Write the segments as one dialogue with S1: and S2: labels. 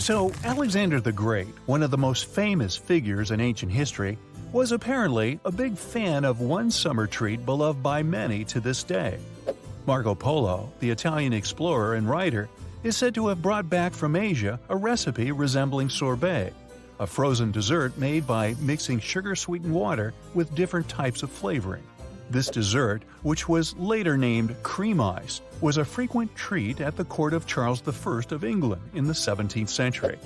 S1: So, Alexander the Great, one of the most famous figures in ancient history, was apparently a big fan of one summer treat beloved by many to this day. Marco Polo, the Italian explorer and writer, is said to have brought back from Asia a recipe resembling sorbet, a frozen dessert made by mixing sugar sweetened water with different types of flavoring. This dessert, which was later named cream ice, was a frequent treat at the court of Charles I of England in the 17th century.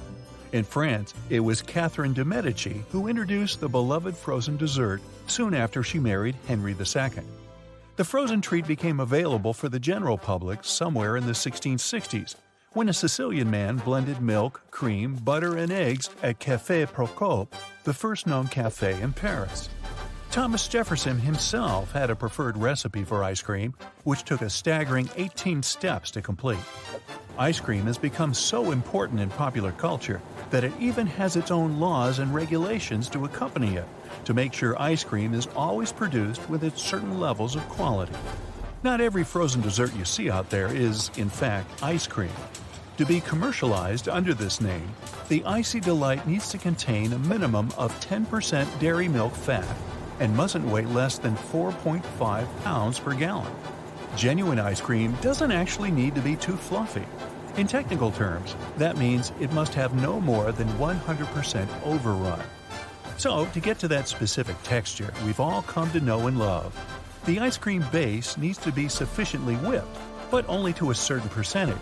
S1: In France, it was Catherine de' Medici who introduced the beloved frozen dessert soon after she married Henry II. The frozen treat became available for the general public somewhere in the 1660s, when a Sicilian man blended milk, cream, butter, and eggs at Café Procope, the first known cafe in Paris. Thomas Jefferson himself had a preferred recipe for ice cream, which took a staggering 18 steps to complete. Ice cream has become so important in popular culture that it even has its own laws and regulations to accompany it to make sure ice cream is always produced with its certain levels of quality. Not every frozen dessert you see out there is, in fact, ice cream. To be commercialized under this name, the Icy Delight needs to contain a minimum of 10% dairy milk fat and mustn't weigh less than 4.5 pounds per gallon. Genuine ice cream doesn't actually need to be too fluffy. In technical terms, that means it must have no more than 100% overrun. So, to get to that specific texture we've all come to know and love, the ice cream base needs to be sufficiently whipped, but only to a certain percentage.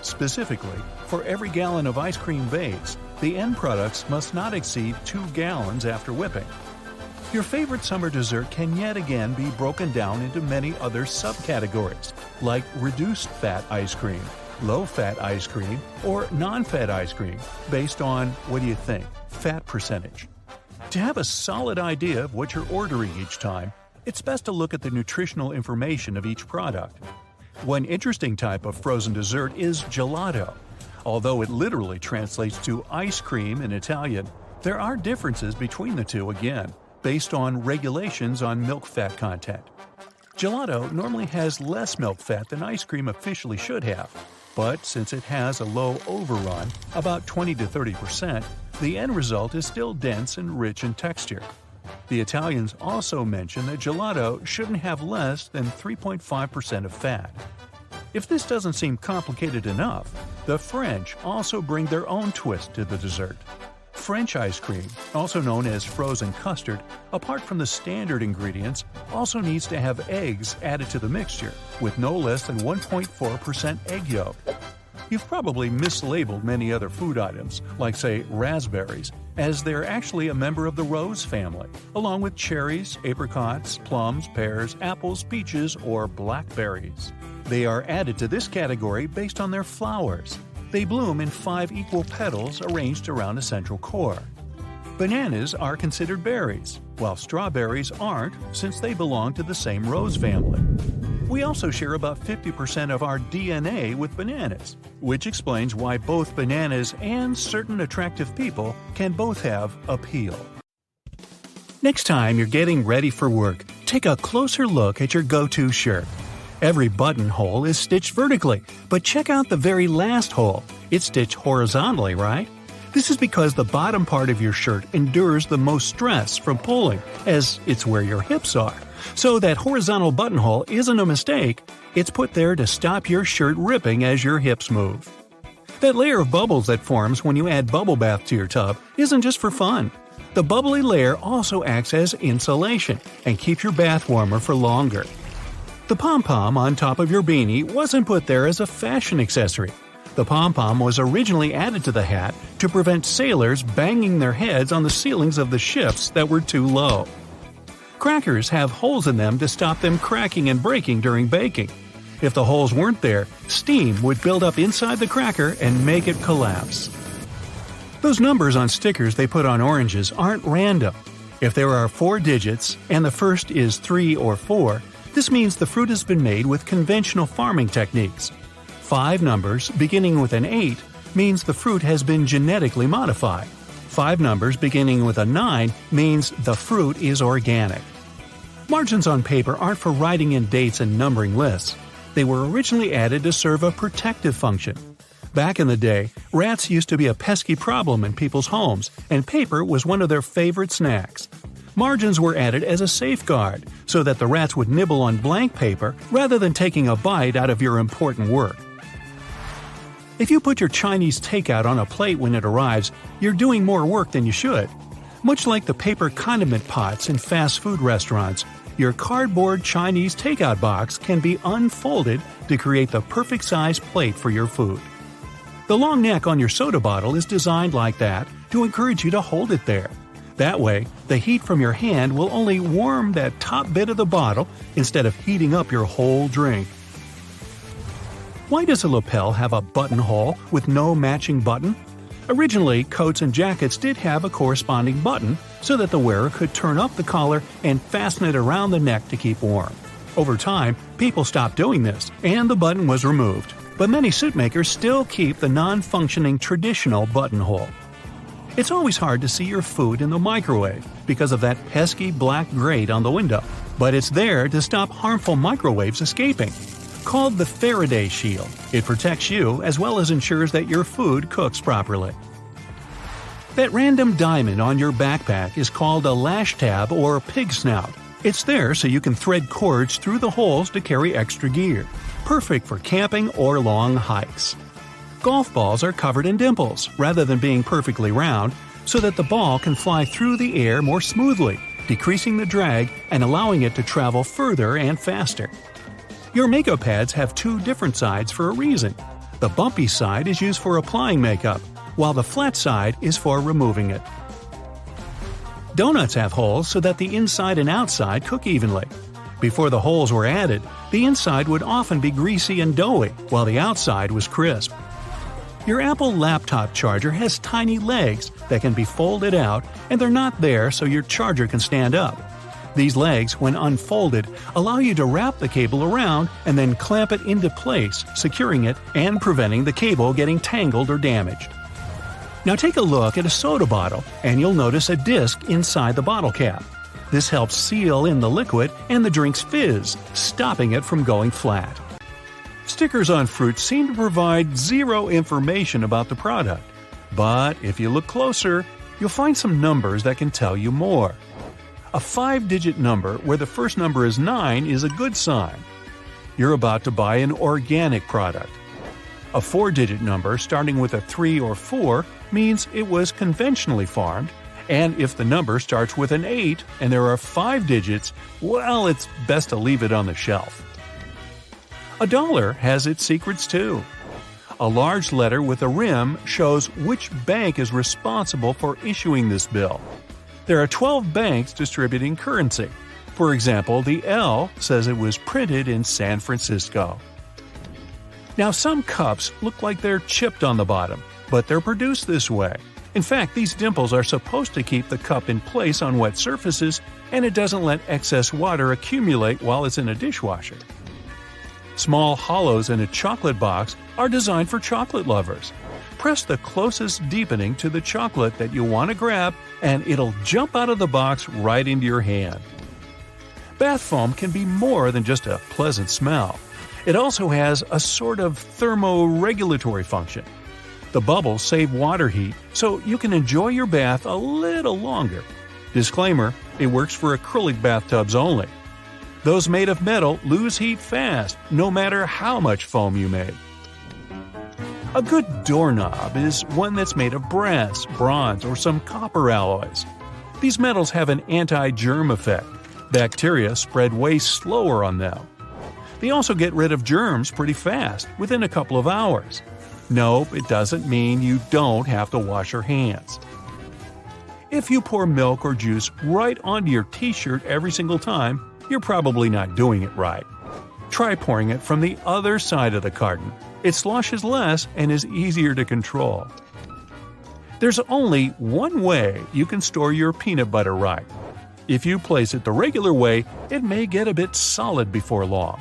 S1: Specifically, for every gallon of ice cream base, the end products must not exceed 2 gallons after whipping. Your favorite summer dessert can yet again be broken down into many other subcategories, like reduced fat ice cream, low fat ice cream, or non fat ice cream, based on, what do you think, fat percentage. To have a solid idea of what you're ordering each time, it's best to look at the nutritional information of each product. One interesting type of frozen dessert is gelato. Although it literally translates to ice cream in Italian, there are differences between the two again based on regulations on milk fat content. Gelato normally has less milk fat than ice cream officially should have, but since it has a low overrun, about 20 to 30 percent, the end result is still dense and rich in texture. The Italians also mention that gelato shouldn't have less than 3.5% of fat. If this doesn't seem complicated enough, the French also bring their own twist to the dessert. French ice cream, also known as frozen custard, apart from the standard ingredients, also needs to have eggs added to the mixture, with no less than 1.4% egg yolk. You've probably mislabeled many other food items, like, say, raspberries, as they're actually a member of the rose family, along with cherries, apricots, plums, pears, apples, peaches, or blackberries. They are added to this category based on their flowers, they bloom in five equal petals arranged around a central core. Bananas are considered berries, while strawberries aren't since they belong to the same rose family. We also share about 50% of our DNA with bananas, which explains why both bananas and certain attractive people can both have appeal. Next time you're getting ready for work, take a closer look at your go to shirt. Every buttonhole is stitched vertically, but check out the very last hole. It's stitched horizontally, right? This is because the bottom part of your shirt endures the most stress from pulling, as it's where your hips are. So that horizontal buttonhole isn't a mistake, it's put there to stop your shirt ripping as your hips move. That layer of bubbles that forms when you add bubble bath to your tub isn't just for fun. The bubbly layer also acts as insulation and keeps your bath warmer for longer. The pom pom on top of your beanie wasn't put there as a fashion accessory. The pom pom was originally added to the hat to prevent sailors banging their heads on the ceilings of the ships that were too low. Crackers have holes in them to stop them cracking and breaking during baking. If the holes weren't there, steam would build up inside the cracker and make it collapse. Those numbers on stickers they put on oranges aren't random. If there are four digits and the first is 3 or 4, this means the fruit has been made with conventional farming techniques. Five numbers, beginning with an 8, means the fruit has been genetically modified. Five numbers beginning with a 9 means the fruit is organic. Margins on paper aren't for writing in dates and numbering lists. They were originally added to serve a protective function. Back in the day, rats used to be a pesky problem in people's homes, and paper was one of their favorite snacks. Margins were added as a safeguard, so that the rats would nibble on blank paper rather than taking a bite out of your important work. If you put your Chinese takeout on a plate when it arrives, you're doing more work than you should. Much like the paper condiment pots in fast food restaurants, your cardboard Chinese takeout box can be unfolded to create the perfect size plate for your food. The long neck on your soda bottle is designed like that to encourage you to hold it there. That way, the heat from your hand will only warm that top bit of the bottle instead of heating up your whole drink. Why does a lapel have a buttonhole with no matching button? Originally, coats and jackets did have a corresponding button so that the wearer could turn up the collar and fasten it around the neck to keep warm. Over time, people stopped doing this, and the button was removed. But many suitmakers still keep the non functioning traditional buttonhole. It's always hard to see your food in the microwave because of that pesky black grate on the window, but it's there to stop harmful microwaves escaping called the Faraday Shield. It protects you as well as ensures that your food cooks properly. That random diamond on your backpack is called a lash tab or pig snout. It's there so you can thread cords through the holes to carry extra gear. Perfect for camping or long hikes. Golf balls are covered in dimples rather than being perfectly round, so that the ball can fly through the air more smoothly, decreasing the drag and allowing it to travel further and faster. Your makeup pads have two different sides for a reason. The bumpy side is used for applying makeup, while the flat side is for removing it. Donuts have holes so that the inside and outside cook evenly. Before the holes were added, the inside would often be greasy and doughy, while the outside was crisp. Your Apple laptop charger has tiny legs that can be folded out, and they're not there so your charger can stand up. These legs, when unfolded, allow you to wrap the cable around and then clamp it into place, securing it and preventing the cable getting tangled or damaged. Now take a look at a soda bottle, and you'll notice a disc inside the bottle cap. This helps seal in the liquid and the drink's fizz, stopping it from going flat. Stickers on fruit seem to provide zero information about the product, but if you look closer, you'll find some numbers that can tell you more. A five digit number where the first number is 9 is a good sign. You're about to buy an organic product. A four digit number starting with a 3 or 4 means it was conventionally farmed, and if the number starts with an 8 and there are 5 digits, well, it's best to leave it on the shelf. A dollar has its secrets too. A large letter with a rim shows which bank is responsible for issuing this bill. There are 12 banks distributing currency. For example, the L says it was printed in San Francisco. Now, some cups look like they're chipped on the bottom, but they're produced this way. In fact, these dimples are supposed to keep the cup in place on wet surfaces, and it doesn't let excess water accumulate while it's in a dishwasher. Small hollows in a chocolate box are designed for chocolate lovers press the closest deepening to the chocolate that you want to grab, and it'll jump out of the box right into your hand. Bath foam can be more than just a pleasant smell. It also has a sort of thermoregulatory function. The bubbles save water heat, so you can enjoy your bath a little longer. Disclaimer it works for acrylic bathtubs only. Those made of metal lose heat fast, no matter how much foam you make. A good doorknob is one that's made of brass, bronze, or some copper alloys. These metals have an anti germ effect. Bacteria spread way slower on them. They also get rid of germs pretty fast, within a couple of hours. Nope, it doesn't mean you don't have to wash your hands. If you pour milk or juice right onto your t shirt every single time, you're probably not doing it right. Try pouring it from the other side of the carton. It sloshes less and is easier to control. There's only one way you can store your peanut butter right. If you place it the regular way, it may get a bit solid before long.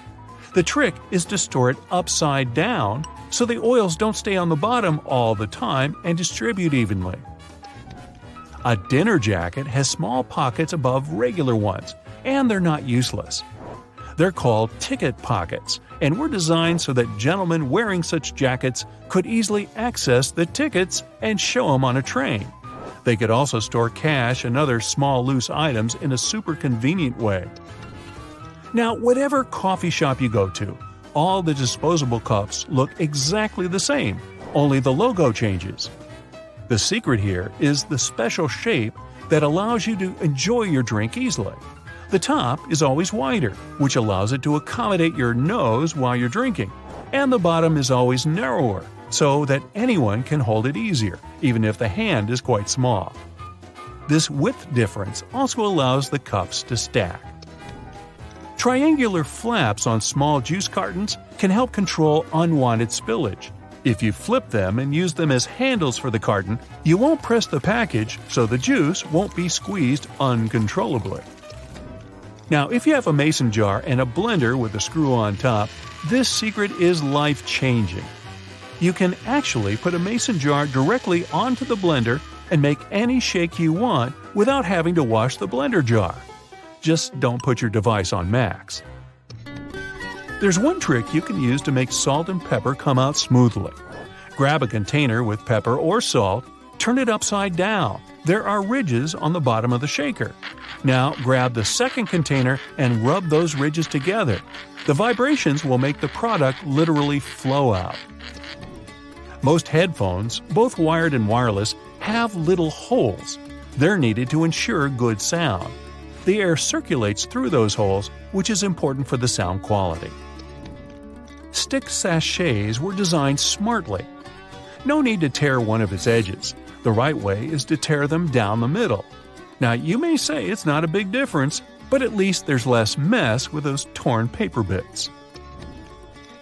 S1: The trick is to store it upside down so the oils don't stay on the bottom all the time and distribute evenly. A dinner jacket has small pockets above regular ones, and they're not useless. They're called ticket pockets and were designed so that gentlemen wearing such jackets could easily access the tickets and show them on a train. They could also store cash and other small loose items in a super convenient way. Now, whatever coffee shop you go to, all the disposable cups look exactly the same, only the logo changes. The secret here is the special shape that allows you to enjoy your drink easily. The top is always wider, which allows it to accommodate your nose while you're drinking, and the bottom is always narrower, so that anyone can hold it easier, even if the hand is quite small. This width difference also allows the cups to stack. Triangular flaps on small juice cartons can help control unwanted spillage. If you flip them and use them as handles for the carton, you won't press the package so the juice won't be squeezed uncontrollably. Now, if you have a mason jar and a blender with a screw on top, this secret is life changing. You can actually put a mason jar directly onto the blender and make any shake you want without having to wash the blender jar. Just don't put your device on max. There's one trick you can use to make salt and pepper come out smoothly. Grab a container with pepper or salt, turn it upside down. There are ridges on the bottom of the shaker. Now grab the second container and rub those ridges together. The vibrations will make the product literally flow out. Most headphones, both wired and wireless, have little holes. They're needed to ensure good sound. The air circulates through those holes, which is important for the sound quality stick sachets were designed smartly. No need to tear one of its edges. The right way is to tear them down the middle. Now, you may say it's not a big difference, but at least there's less mess with those torn paper bits.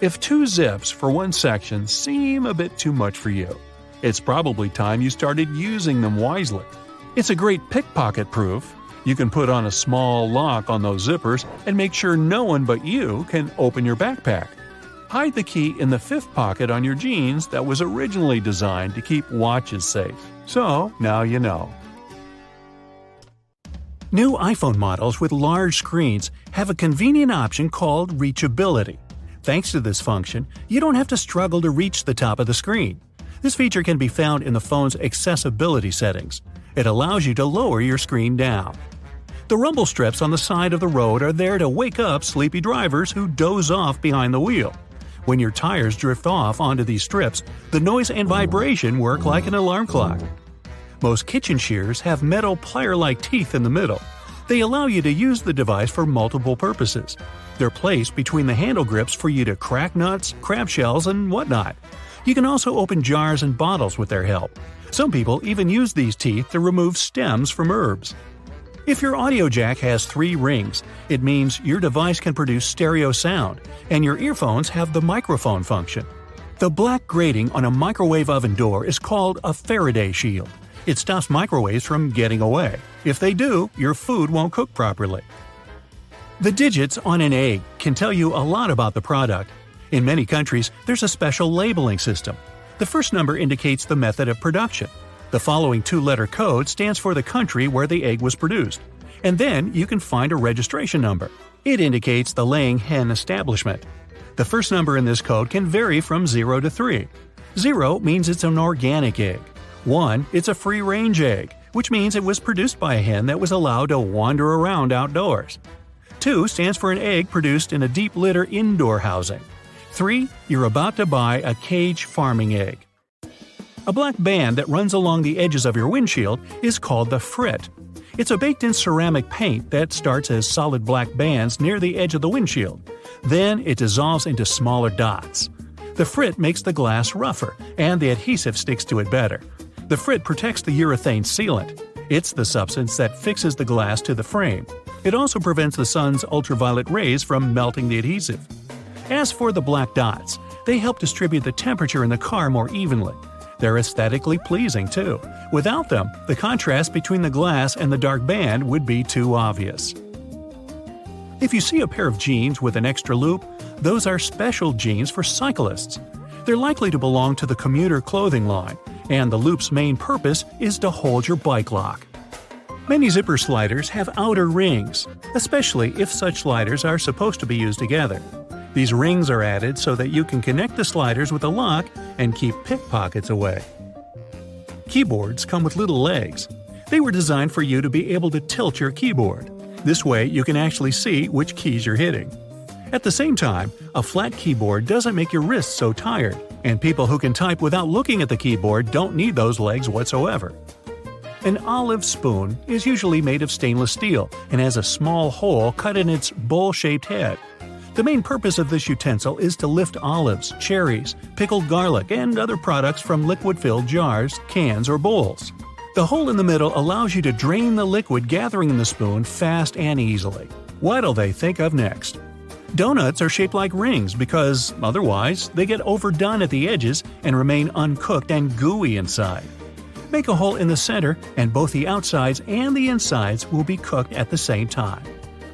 S1: If two zips for one section seem a bit too much for you, it's probably time you started using them wisely. It's a great pickpocket proof. You can put on a small lock on those zippers and make sure no one but you can open your backpack. Hide the key in the fifth pocket on your jeans that was originally designed to keep watches safe. So, now you know. New iPhone models with large screens have a convenient option called Reachability. Thanks to this function, you don't have to struggle to reach the top of the screen. This feature can be found in the phone's accessibility settings. It allows you to lower your screen down. The rumble strips on the side of the road are there to wake up sleepy drivers who doze off behind the wheel. When your tires drift off onto these strips, the noise and vibration work like an alarm clock. Most kitchen shears have metal plier like teeth in the middle. They allow you to use the device for multiple purposes. They're placed between the handle grips for you to crack nuts, crab shells, and whatnot. You can also open jars and bottles with their help. Some people even use these teeth to remove stems from herbs. If your audio jack has three rings, it means your device can produce stereo sound, and your earphones have the microphone function. The black grating on a microwave oven door is called a Faraday shield. It stops microwaves from getting away. If they do, your food won't cook properly. The digits on an egg can tell you a lot about the product. In many countries, there's a special labeling system. The first number indicates the method of production. The following two letter code stands for the country where the egg was produced. And then you can find a registration number. It indicates the laying hen establishment. The first number in this code can vary from 0 to 3. 0 means it's an organic egg. 1. It's a free range egg, which means it was produced by a hen that was allowed to wander around outdoors. 2 stands for an egg produced in a deep litter indoor housing. 3. You're about to buy a cage farming egg. A black band that runs along the edges of your windshield is called the frit. It's a baked in ceramic paint that starts as solid black bands near the edge of the windshield. Then it dissolves into smaller dots. The frit makes the glass rougher, and the adhesive sticks to it better. The frit protects the urethane sealant. It's the substance that fixes the glass to the frame. It also prevents the sun's ultraviolet rays from melting the adhesive. As for the black dots, they help distribute the temperature in the car more evenly. They're aesthetically pleasing too. Without them, the contrast between the glass and the dark band would be too obvious. If you see a pair of jeans with an extra loop, those are special jeans for cyclists. They're likely to belong to the commuter clothing line, and the loop's main purpose is to hold your bike lock. Many zipper sliders have outer rings, especially if such sliders are supposed to be used together. These rings are added so that you can connect the sliders with a lock and keep pickpockets away. Keyboards come with little legs. They were designed for you to be able to tilt your keyboard. This way, you can actually see which keys you're hitting. At the same time, a flat keyboard doesn't make your wrists so tired, and people who can type without looking at the keyboard don't need those legs whatsoever. An olive spoon is usually made of stainless steel and has a small hole cut in its bowl shaped head. The main purpose of this utensil is to lift olives, cherries, pickled garlic, and other products from liquid filled jars, cans, or bowls. The hole in the middle allows you to drain the liquid gathering in the spoon fast and easily. What'll they think of next? Donuts are shaped like rings because, otherwise, they get overdone at the edges and remain uncooked and gooey inside. Make a hole in the center, and both the outsides and the insides will be cooked at the same time.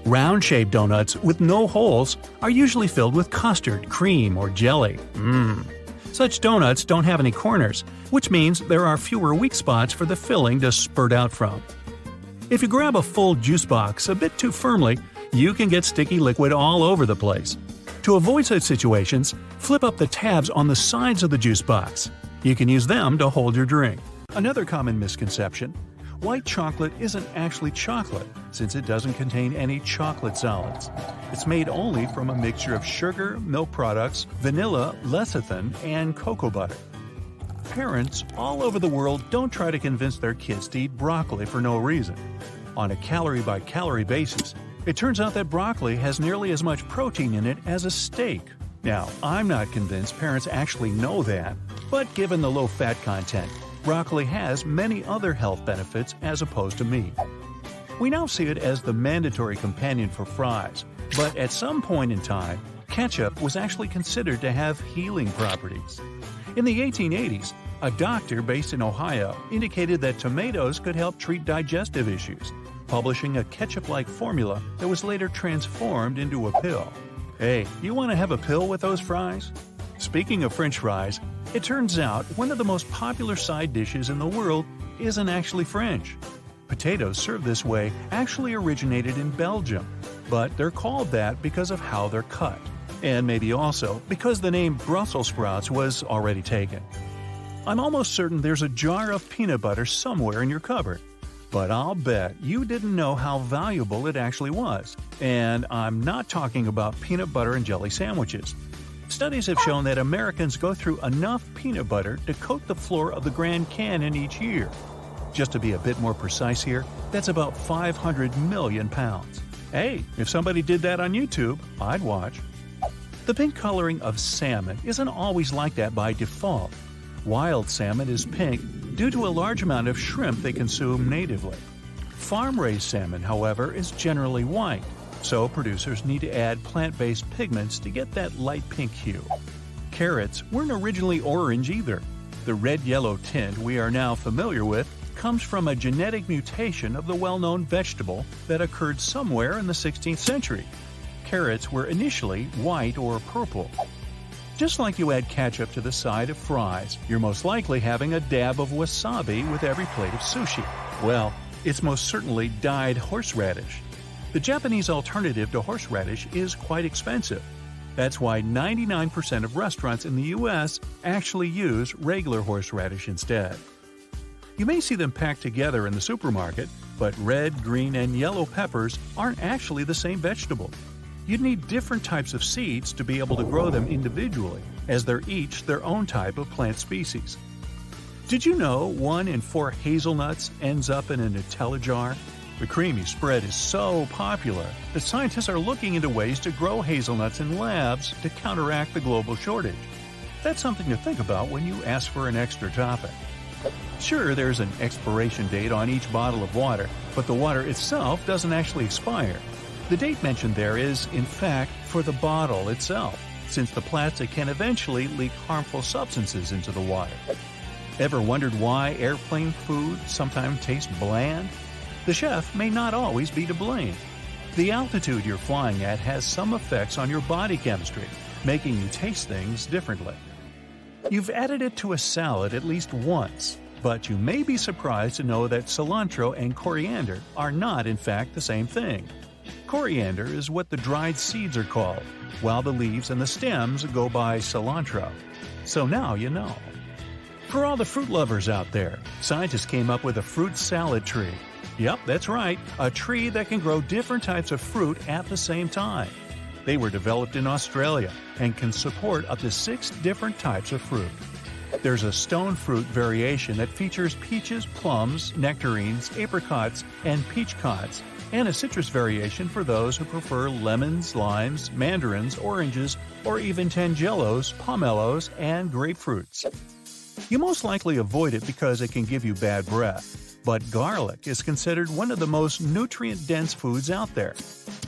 S1: Round shaped donuts with no holes are usually filled with custard, cream, or jelly. Mmm. Such donuts don't have any corners, which means there are fewer weak spots for the filling to spurt out from. If you grab a full juice box a bit too firmly, you can get sticky liquid all over the place. To avoid such situations, flip up the tabs on the sides of the juice box. You can use them to hold your drink. Another common misconception white chocolate isn't actually chocolate, since it doesn't contain any chocolate solids. It's made only from a mixture of sugar, milk products, vanilla, lecithin, and cocoa butter. Parents all over the world don't try to convince their kids to eat broccoli for no reason. On a calorie by calorie basis, it turns out that broccoli has nearly as much protein in it as a steak. Now, I'm not convinced parents actually know that, but given the low fat content, broccoli has many other health benefits as opposed to meat. We now see it as the mandatory companion for fries, but at some point in time, ketchup was actually considered to have healing properties. In the 1880s, a doctor based in Ohio indicated that tomatoes could help treat digestive issues, publishing a ketchup like formula that was later transformed into a pill. Hey, you want to have a pill with those fries? Speaking of french fries, it turns out one of the most popular side dishes in the world isn't actually French. Potatoes served this way actually originated in Belgium, but they're called that because of how they're cut, and maybe also because the name Brussels sprouts was already taken. I'm almost certain there's a jar of peanut butter somewhere in your cupboard, but I'll bet you didn't know how valuable it actually was. And I'm not talking about peanut butter and jelly sandwiches. Studies have shown that Americans go through enough peanut butter to coat the floor of the Grand Canyon each year. Just to be a bit more precise here, that's about 500 million pounds. Hey, if somebody did that on YouTube, I'd watch. The pink coloring of salmon isn't always like that by default. Wild salmon is pink due to a large amount of shrimp they consume natively. Farm raised salmon, however, is generally white so producers need to add plant-based pigments to get that light pink hue. Carrots weren't originally orange either. The red-yellow tint we are now familiar with comes from a genetic mutation of the well-known vegetable that occurred somewhere in the 16th century. Carrots were initially white or purple. Just like you add ketchup to the side of fries, you're most likely having a dab of wasabi with every plate of sushi. Well, it's most certainly dyed horseradish. The Japanese alternative to horseradish is quite expensive. That's why 99% of restaurants in the US actually use regular horseradish instead. You may see them packed together in the supermarket, but red, green, and yellow peppers aren't actually the same vegetable. You'd need different types of seeds to be able to grow them individually, as they're each their own type of plant species. Did you know one in four hazelnuts ends up in a Nutella jar? The creamy spread is so popular that scientists are looking into ways to grow hazelnuts in labs to counteract the global shortage. That's something to think about when you ask for an extra topping. Sure, there's an expiration date on each bottle of water, but the water itself doesn't actually expire. The date mentioned there is, in fact, for the bottle itself, since the plastic can eventually leak harmful substances into the water. Ever wondered why airplane food sometimes tastes bland? The chef may not always be to blame. The altitude you're flying at has some effects on your body chemistry, making you taste things differently. You've added it to a salad at least once. But you may be surprised to know that cilantro and coriander are not, in fact, the same thing. Coriander is what the dried seeds are called, while the leaves and the stems go by cilantro. So now you know. For all the fruit lovers out there, scientists came up with a fruit salad tree. Yep, that's right, a tree that can grow different types of fruit at the same time. They were developed in Australia and can support up to six different types of fruit. There's a stone fruit variation that features peaches, plums, nectarines, apricots, and peachcots, and a citrus variation for those who prefer lemons, limes, mandarins, oranges, or even tangelos, pomelos, and grapefruits. You most likely avoid it because it can give you bad breath, but garlic is considered one of the most nutrient dense foods out there.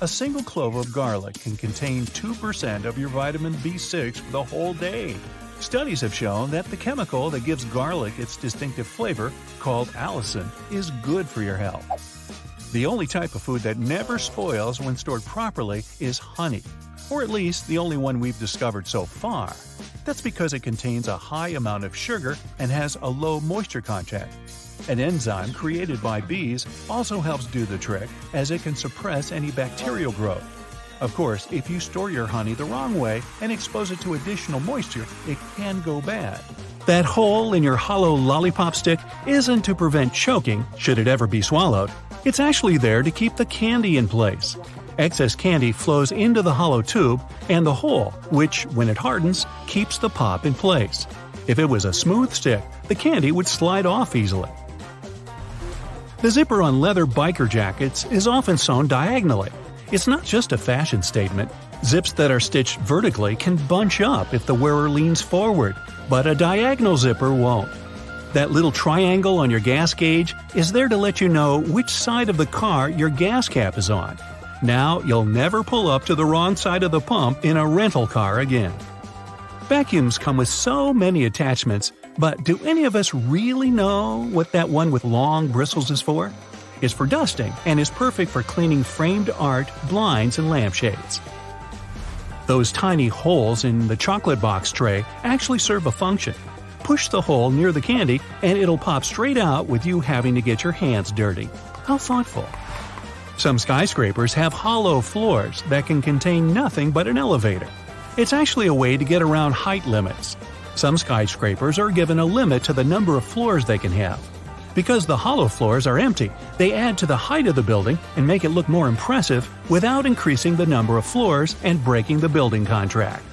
S1: A single clove of garlic can contain 2% of your vitamin B6 for the whole day. Studies have shown that the chemical that gives garlic its distinctive flavor, called allicin, is good for your health. The only type of food that never spoils when stored properly is honey, or at least the only one we've discovered so far. That's because it contains a high amount of sugar and has a low moisture content. An enzyme created by bees also helps do the trick as it can suppress any bacterial growth. Of course, if you store your honey the wrong way and expose it to additional moisture, it can go bad. That hole in your hollow lollipop stick isn't to prevent choking, should it ever be swallowed. It's actually there to keep the candy in place. Excess candy flows into the hollow tube and the hole, which, when it hardens, keeps the pop in place. If it was a smooth stick, the candy would slide off easily. The zipper on leather biker jackets is often sewn diagonally, it's not just a fashion statement. Zips that are stitched vertically can bunch up if the wearer leans forward, but a diagonal zipper won't. That little triangle on your gas gauge is there to let you know which side of the car your gas cap is on. Now you'll never pull up to the wrong side of the pump in a rental car again. Vacuums come with so many attachments, but do any of us really know what that one with long bristles is for? is for dusting and is perfect for cleaning framed art, blinds, and lampshades. Those tiny holes in the chocolate box tray actually serve a function. Push the hole near the candy and it'll pop straight out with you having to get your hands dirty. How thoughtful. Some skyscrapers have hollow floors that can contain nothing but an elevator. It's actually a way to get around height limits. Some skyscrapers are given a limit to the number of floors they can have. Because the hollow floors are empty, they add to the height of the building and make it look more impressive without increasing the number of floors and breaking the building contract.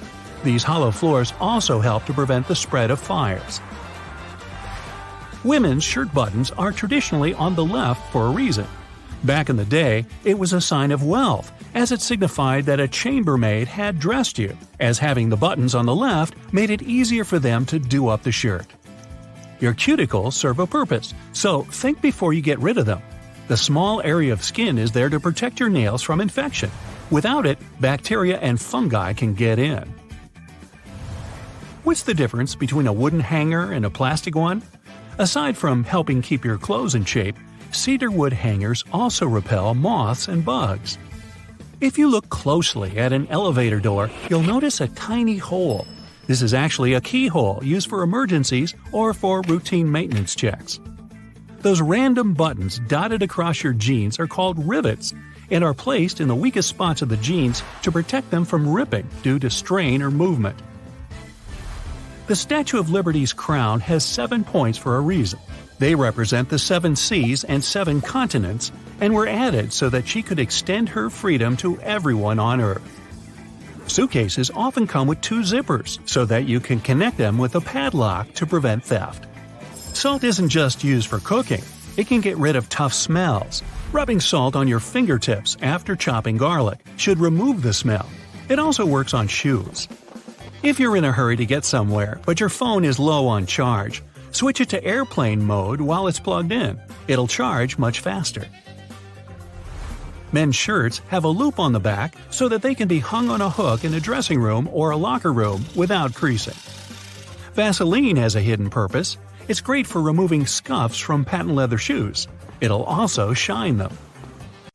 S1: These hollow floors also help to prevent the spread of fires. Women's shirt buttons are traditionally on the left for a reason. Back in the day, it was a sign of wealth, as it signified that a chambermaid had dressed you, as having the buttons on the left made it easier for them to do up the shirt. Your cuticles serve a purpose, so think before you get rid of them. The small area of skin is there to protect your nails from infection. Without it, bacteria and fungi can get in. What's the difference between a wooden hanger and a plastic one? Aside from helping keep your clothes in shape, cedar wood hangers also repel moths and bugs. If you look closely at an elevator door, you'll notice a tiny hole this is actually a keyhole used for emergencies or for routine maintenance checks. Those random buttons dotted across your jeans are called rivets and are placed in the weakest spots of the jeans to protect them from ripping due to strain or movement. The Statue of Liberty's crown has seven points for a reason. They represent the seven seas and seven continents and were added so that she could extend her freedom to everyone on Earth. Suitcases often come with two zippers so that you can connect them with a padlock to prevent theft. Salt isn't just used for cooking, it can get rid of tough smells. Rubbing salt on your fingertips after chopping garlic should remove the smell. It also works on shoes. If you're in a hurry to get somewhere, but your phone is low on charge, switch it to airplane mode while it's plugged in. It'll charge much faster. Men's shirts have a loop on the back so that they can be hung on a hook in a dressing room or a locker room without creasing. Vaseline has a hidden purpose. It's great for removing scuffs from patent leather shoes. It'll also shine them.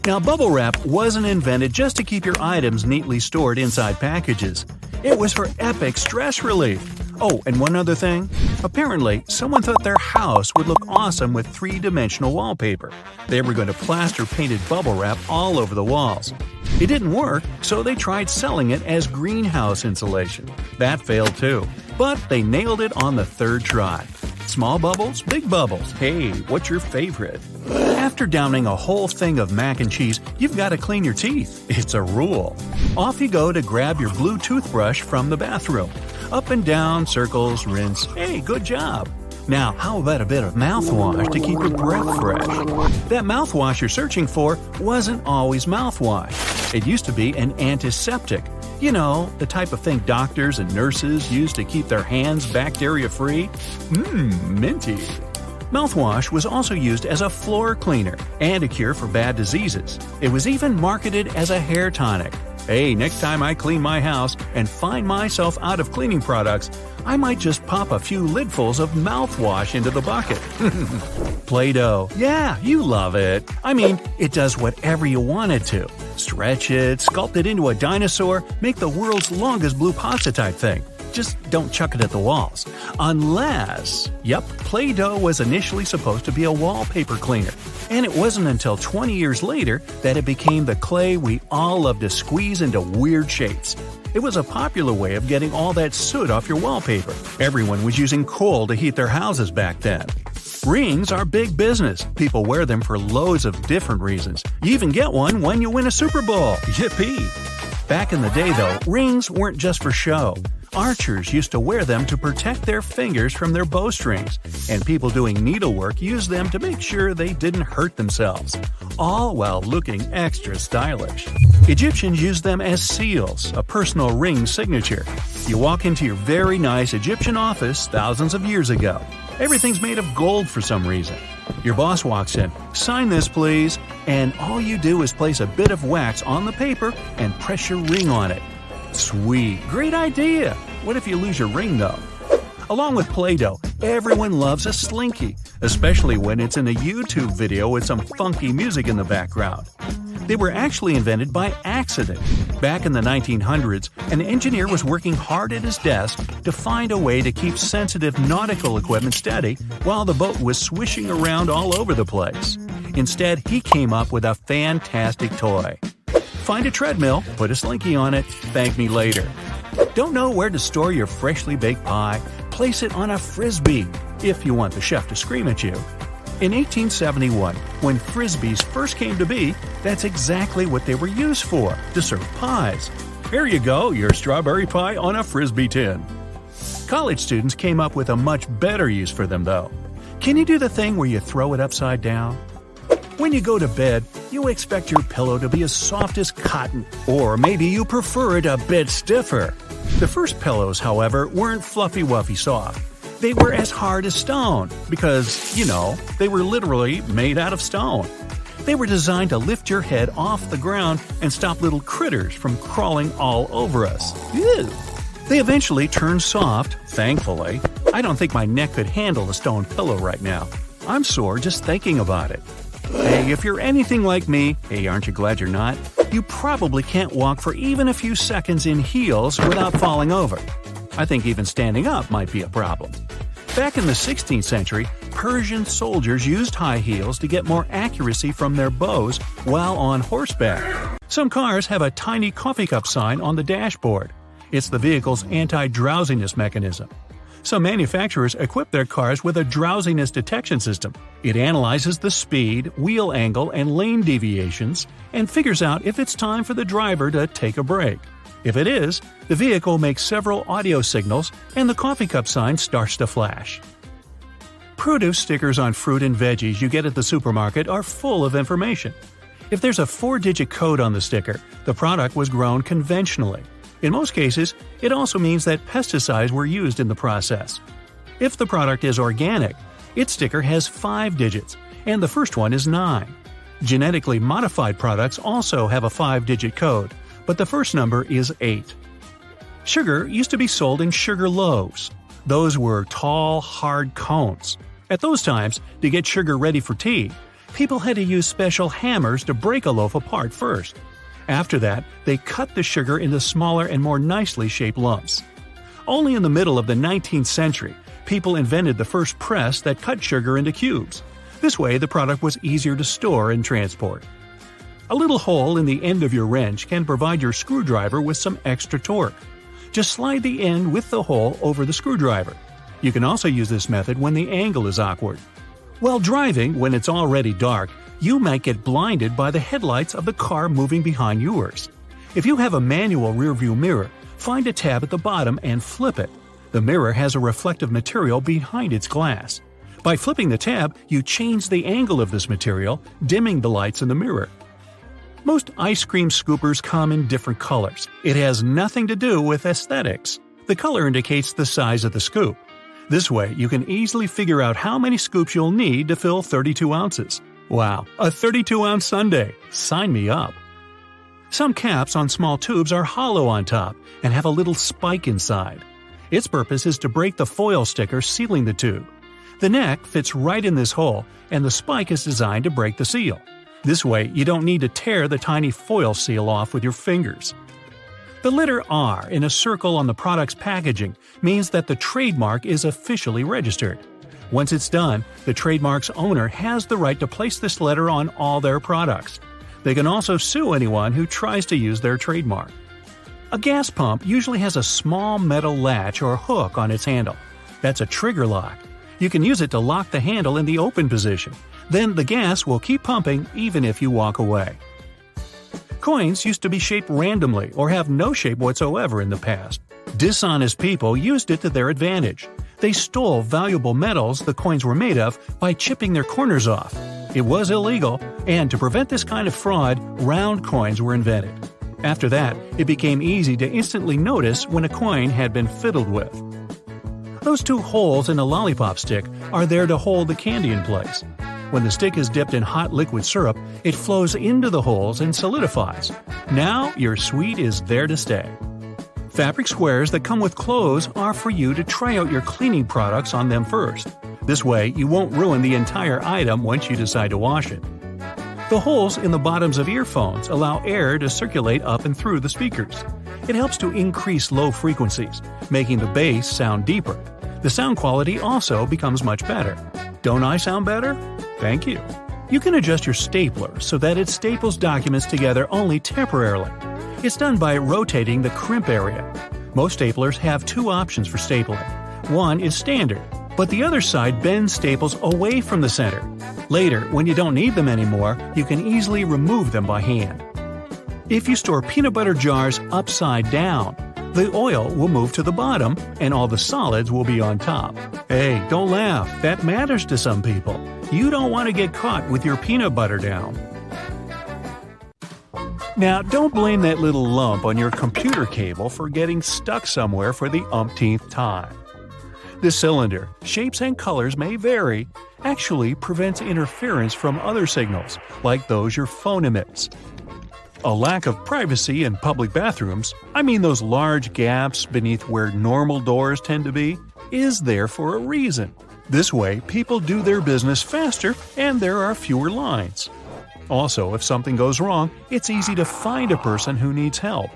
S1: Now, bubble wrap wasn't invented just to keep your items neatly stored inside packages. It was for epic stress relief. Oh, and one other thing. Apparently, someone thought their house would look awesome with three dimensional wallpaper. They were going to plaster painted bubble wrap all over the walls. It didn't work, so they tried selling it as greenhouse insulation. That failed too. But they nailed it on the third try. Small bubbles, big bubbles. Hey, what's your favorite? After downing a whole thing of mac and cheese, you've got to clean your teeth. It's a rule. Off you go to grab your blue toothbrush from the bathroom. Up and down, circles, rinse. Hey, good job. Now, how about a bit of mouthwash to keep your breath fresh? That mouthwash you're searching for wasn't always mouthwash. It used to be an antiseptic. You know, the type of thing doctors and nurses use to keep their hands bacteria free. Mmm, minty. Mouthwash was also used as a floor cleaner and a cure for bad diseases. It was even marketed as a hair tonic. Hey, next time I clean my house and find myself out of cleaning products, I might just pop a few lidfuls of mouthwash into the bucket. Play Doh. Yeah, you love it. I mean, it does whatever you want it to. Stretch it, sculpt it into a dinosaur, make the world's longest blue pasta type thing. Just don't chuck it at the walls. Unless, yep, Play Doh was initially supposed to be a wallpaper cleaner. And it wasn't until 20 years later that it became the clay we all love to squeeze into weird shapes. It was a popular way of getting all that soot off your wallpaper. Everyone was using coal to heat their houses back then. Rings are big business. People wear them for loads of different reasons. You even get one when you win a Super Bowl. Yippee! Back in the day, though, rings weren't just for show. Archers used to wear them to protect their fingers from their bowstrings, and people doing needlework used them to make sure they didn't hurt themselves, all while looking extra stylish. Egyptians used them as seals, a personal ring signature. You walk into your very nice Egyptian office thousands of years ago. Everything's made of gold for some reason. Your boss walks in, sign this please, and all you do is place a bit of wax on the paper and press your ring on it. Sweet, great idea. What if you lose your ring though? Along with Play Doh, everyone loves a slinky, especially when it's in a YouTube video with some funky music in the background. They were actually invented by accident. Back in the 1900s, an engineer was working hard at his desk to find a way to keep sensitive nautical equipment steady while the boat was swishing around all over the place. Instead, he came up with a fantastic toy. Find a treadmill, put a slinky on it, thank me later. Don't know where to store your freshly baked pie? Place it on a frisbee if you want the chef to scream at you. In 1871, when frisbees first came to be, that's exactly what they were used for to serve pies. Here you go, your strawberry pie on a frisbee tin. College students came up with a much better use for them, though. Can you do the thing where you throw it upside down? When you go to bed, you expect your pillow to be as soft as cotton, or maybe you prefer it a bit stiffer. The first pillows, however, weren't fluffy wuffy soft. They were as hard as stone, because, you know, they were literally made out of stone. They were designed to lift your head off the ground and stop little critters from crawling all over us. Ew. They eventually turned soft, thankfully. I don't think my neck could handle a stone pillow right now. I'm sore just thinking about it. Hey, if you're anything like me, hey, aren't you glad you're not? You probably can't walk for even a few seconds in heels without falling over. I think even standing up might be a problem. Back in the 16th century, Persian soldiers used high heels to get more accuracy from their bows while on horseback. Some cars have a tiny coffee cup sign on the dashboard. It's the vehicle's anti drowsiness mechanism. Some manufacturers equip their cars with a drowsiness detection system. It analyzes the speed, wheel angle, and lane deviations and figures out if it's time for the driver to take a break. If it is, the vehicle makes several audio signals and the coffee cup sign starts to flash. Produce stickers on fruit and veggies you get at the supermarket are full of information. If there's a four digit code on the sticker, the product was grown conventionally. In most cases, it also means that pesticides were used in the process. If the product is organic, its sticker has 5 digits, and the first one is 9. Genetically modified products also have a 5 digit code, but the first number is 8. Sugar used to be sold in sugar loaves. Those were tall, hard cones. At those times, to get sugar ready for tea, people had to use special hammers to break a loaf apart first. After that, they cut the sugar into smaller and more nicely shaped lumps. Only in the middle of the 19th century, people invented the first press that cut sugar into cubes. This way, the product was easier to store and transport. A little hole in the end of your wrench can provide your screwdriver with some extra torque. Just slide the end with the hole over the screwdriver. You can also use this method when the angle is awkward. While driving, when it's already dark, you might get blinded by the headlights of the car moving behind yours. If you have a manual rearview mirror, find a tab at the bottom and flip it. The mirror has a reflective material behind its glass. By flipping the tab, you change the angle of this material, dimming the lights in the mirror. Most ice cream scoopers come in different colors. It has nothing to do with aesthetics. The color indicates the size of the scoop. This way, you can easily figure out how many scoops you'll need to fill 32 ounces. Wow, a 32 ounce sundae! Sign me up! Some caps on small tubes are hollow on top and have a little spike inside. Its purpose is to break the foil sticker sealing the tube. The neck fits right in this hole, and the spike is designed to break the seal. This way, you don't need to tear the tiny foil seal off with your fingers. The letter R in a circle on the product's packaging means that the trademark is officially registered. Once it's done, the trademark's owner has the right to place this letter on all their products. They can also sue anyone who tries to use their trademark. A gas pump usually has a small metal latch or hook on its handle. That's a trigger lock. You can use it to lock the handle in the open position. Then the gas will keep pumping even if you walk away. Coins used to be shaped randomly or have no shape whatsoever in the past. Dishonest people used it to their advantage. They stole valuable metals the coins were made of by chipping their corners off. It was illegal, and to prevent this kind of fraud, round coins were invented. After that, it became easy to instantly notice when a coin had been fiddled with. Those two holes in a lollipop stick are there to hold the candy in place. When the stick is dipped in hot liquid syrup, it flows into the holes and solidifies. Now your sweet is there to stay. Fabric squares that come with clothes are for you to try out your cleaning products on them first. This way, you won't ruin the entire item once you decide to wash it. The holes in the bottoms of earphones allow air to circulate up and through the speakers. It helps to increase low frequencies, making the bass sound deeper. The sound quality also becomes much better. Don't I sound better? Thank you. You can adjust your stapler so that it staples documents together only temporarily. It's done by rotating the crimp area. Most staplers have two options for stapling. One is standard, but the other side bends staples away from the center. Later, when you don't need them anymore, you can easily remove them by hand. If you store peanut butter jars upside down, the oil will move to the bottom and all the solids will be on top. Hey, don't laugh, that matters to some people. You don't want to get caught with your peanut butter down. Now, don't blame that little lump on your computer cable for getting stuck somewhere for the umpteenth time. This cylinder, shapes and colors may vary, actually prevents interference from other signals, like those your phone emits. A lack of privacy in public bathrooms, I mean those large gaps beneath where normal doors tend to be, is there for a reason. This way, people do their business faster and there are fewer lines. Also, if something goes wrong, it's easy to find a person who needs help.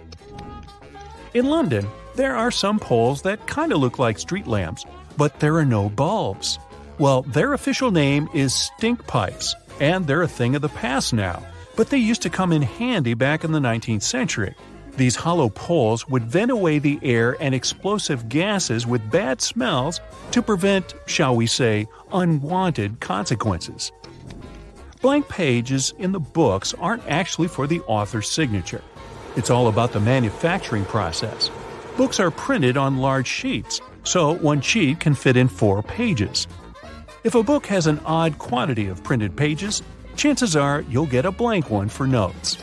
S1: In London, there are some poles that kind of look like street lamps, but there are no bulbs. Well, their official name is stink pipes, and they're a thing of the past now but they used to come in handy back in the 19th century. These hollow poles would vent away the air and explosive gases with bad smells to prevent, shall we say, unwanted consequences. Blank pages in the books aren't actually for the author's signature. It's all about the manufacturing process. Books are printed on large sheets, so one sheet can fit in four pages. If a book has an odd quantity of printed pages, chances are you'll get a blank one for notes.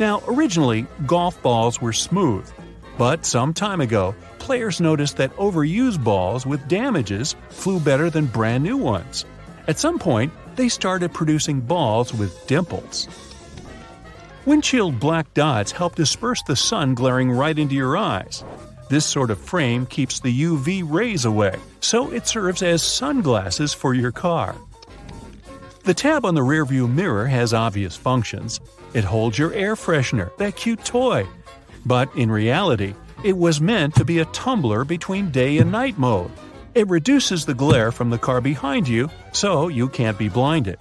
S1: Now, originally, golf balls were smooth, but some time ago, players noticed that overused balls with damages flew better than brand new ones. At some point, they started producing balls with dimples. Windshield black dots help disperse the sun glaring right into your eyes. This sort of frame keeps the UV rays away, so it serves as sunglasses for your car. The tab on the rearview mirror has obvious functions. It holds your air freshener, that cute toy. But in reality, It was meant to be a tumbler between day and night mode. It reduces the glare from the car behind you, so you can't be blinded.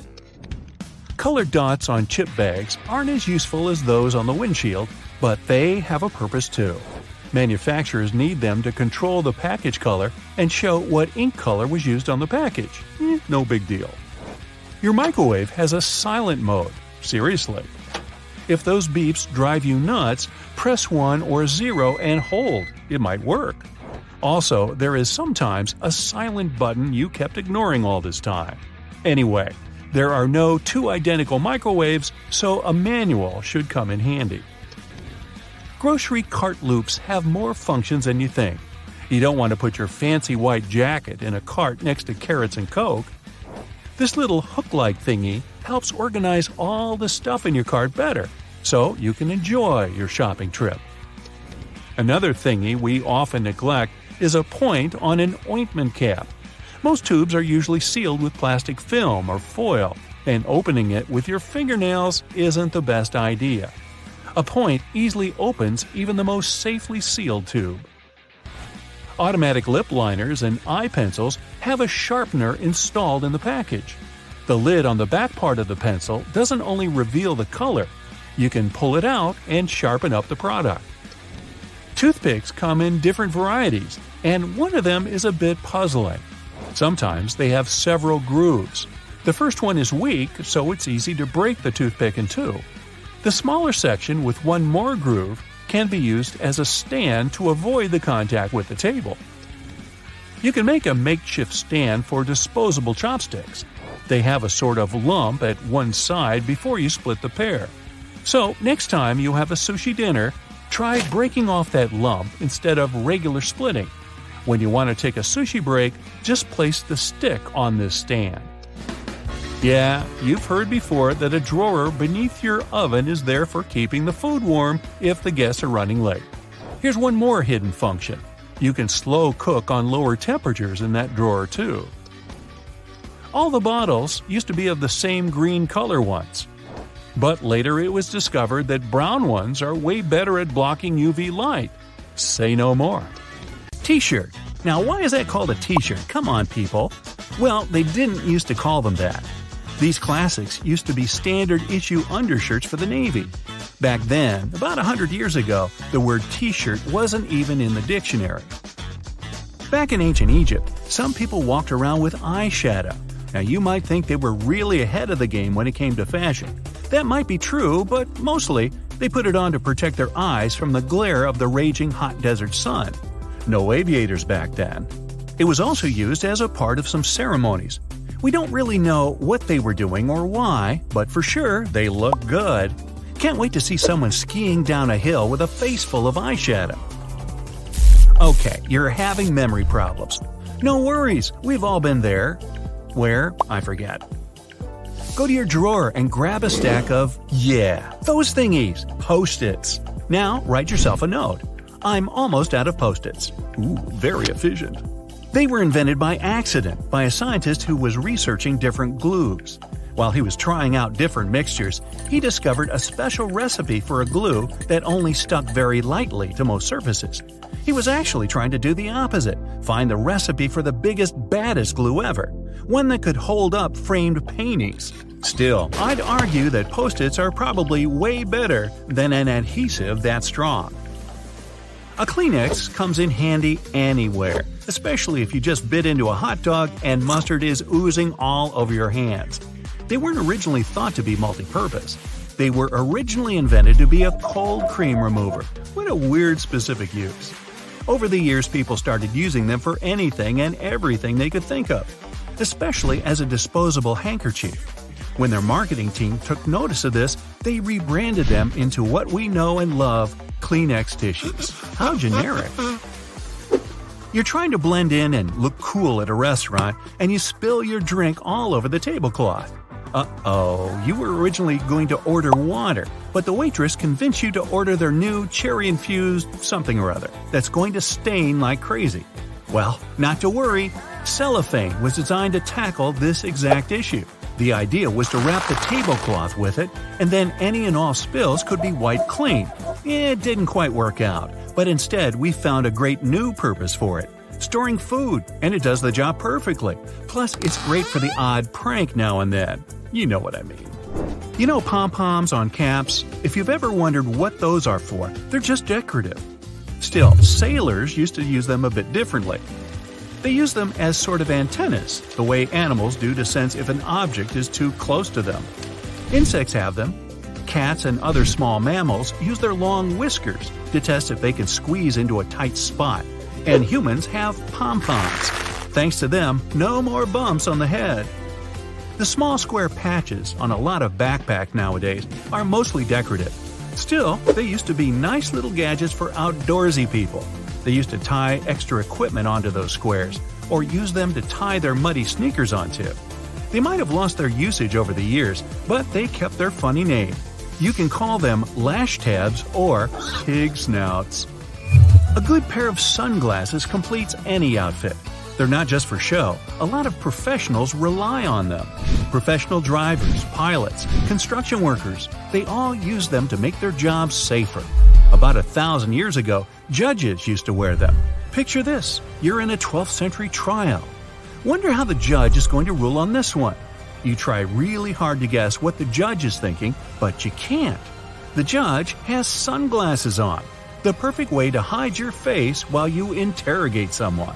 S1: Colored dots on chip bags aren't as useful as those on the windshield, but they have a purpose too. Manufacturers need them to control the package color and show what ink color was used on the package. Eh, no big deal. Your microwave has a silent mode. Seriously. If those beeps drive you nuts, press 1 or 0 and hold. It might work. Also, there is sometimes a silent button you kept ignoring all this time. Anyway, there are no two identical microwaves, so a manual should come in handy. Grocery cart loops have more functions than you think. You don't want to put your fancy white jacket in a cart next to carrots and Coke. This little hook like thingy helps organize all the stuff in your cart better, so you can enjoy your shopping trip. Another thingy we often neglect is a point on an ointment cap. Most tubes are usually sealed with plastic film or foil, and opening it with your fingernails isn't the best idea. A point easily opens even the most safely sealed tube. Automatic lip liners and eye pencils have a sharpener installed in the package. The lid on the back part of the pencil doesn't only reveal the color, you can pull it out and sharpen up the product. Toothpicks come in different varieties, and one of them is a bit puzzling. Sometimes they have several grooves. The first one is weak, so it's easy to break the toothpick in two. The smaller section with one more groove can be used as a stand to avoid the contact with the table. You can make a makeshift stand for disposable chopsticks. They have a sort of lump at one side before you split the pair. So, next time you have a sushi dinner, try breaking off that lump instead of regular splitting. When you want to take a sushi break, just place the stick on this stand. Yeah, you've heard before that a drawer beneath your oven is there for keeping the food warm if the guests are running late. Here's one more hidden function. You can slow cook on lower temperatures in that drawer too. All the bottles used to be of the same green color once. But later it was discovered that brown ones are way better at blocking UV light. Say no more. T shirt. Now, why is that called a t shirt? Come on, people. Well, they didn't used to call them that. These classics used to be standard issue undershirts for the Navy. Back then, about a hundred years ago, the word t shirt wasn't even in the dictionary. Back in ancient Egypt, some people walked around with eyeshadow. Now, you might think they were really ahead of the game when it came to fashion. That might be true, but mostly, they put it on to protect their eyes from the glare of the raging hot desert sun. No aviators back then. It was also used as a part of some ceremonies, we don't really know what they were doing or why, but for sure they look good. Can't wait to see someone skiing down a hill with a face full of eyeshadow. Okay, you're having memory problems. No worries, we've all been there. Where? I forget. Go to your drawer and grab a stack of, yeah, those thingies, post its. Now write yourself a note. I'm almost out of post its. Ooh, very efficient. They were invented by accident by a scientist who was researching different glues. While he was trying out different mixtures, he discovered a special recipe for a glue that only stuck very lightly to most surfaces. He was actually trying to do the opposite find the recipe for the biggest, baddest glue ever, one that could hold up framed paintings. Still, I'd argue that post its are probably way better than an adhesive that strong. A Kleenex comes in handy anywhere, especially if you just bit into a hot dog and mustard is oozing all over your hands. They weren't originally thought to be multi purpose. They were originally invented to be a cold cream remover. What a weird specific use. Over the years, people started using them for anything and everything they could think of, especially as a disposable handkerchief. When their marketing team took notice of this, they rebranded them into what we know and love Kleenex tissues. How generic. You're trying to blend in and look cool at a restaurant, and you spill your drink all over the tablecloth. Uh oh, you were originally going to order water, but the waitress convinced you to order their new cherry infused something or other that's going to stain like crazy. Well, not to worry, cellophane was designed to tackle this exact issue. The idea was to wrap the tablecloth with it, and then any and all spills could be wiped clean, It didn't quite work out, but instead we found a great new purpose for it storing food, and it does the job perfectly. Plus, it's great for the odd prank now and then. You know what I mean. You know pom poms on caps? If you've ever wondered what those are for, they're just decorative. Still, sailors used to use them a bit differently. They use them as sort of antennas, the way animals do to sense if an object is too close to them. Insects have them. Cats and other small mammals use their long whiskers to test if they can squeeze into a tight spot. And humans have pom poms. Thanks to them, no more bumps on the head. The small square patches on a lot of backpack nowadays are mostly decorative. Still, they used to be nice little gadgets for outdoorsy people. They used to tie extra equipment onto those squares, or use them to tie their muddy sneakers onto. They might have lost their usage over the years, but they kept their funny name. You can call them lash tabs or pig snouts. A good pair of sunglasses completes any outfit. They're not just for show, a lot of professionals rely on them. Professional drivers, pilots, construction workers, they all use them to make their jobs safer. About a thousand years ago, judges used to wear them. Picture this you're in a 12th century trial. Wonder how the judge is going to rule on this one. You try really hard to guess what the judge is thinking, but you can't. The judge has sunglasses on, the perfect way to hide your face while you interrogate someone.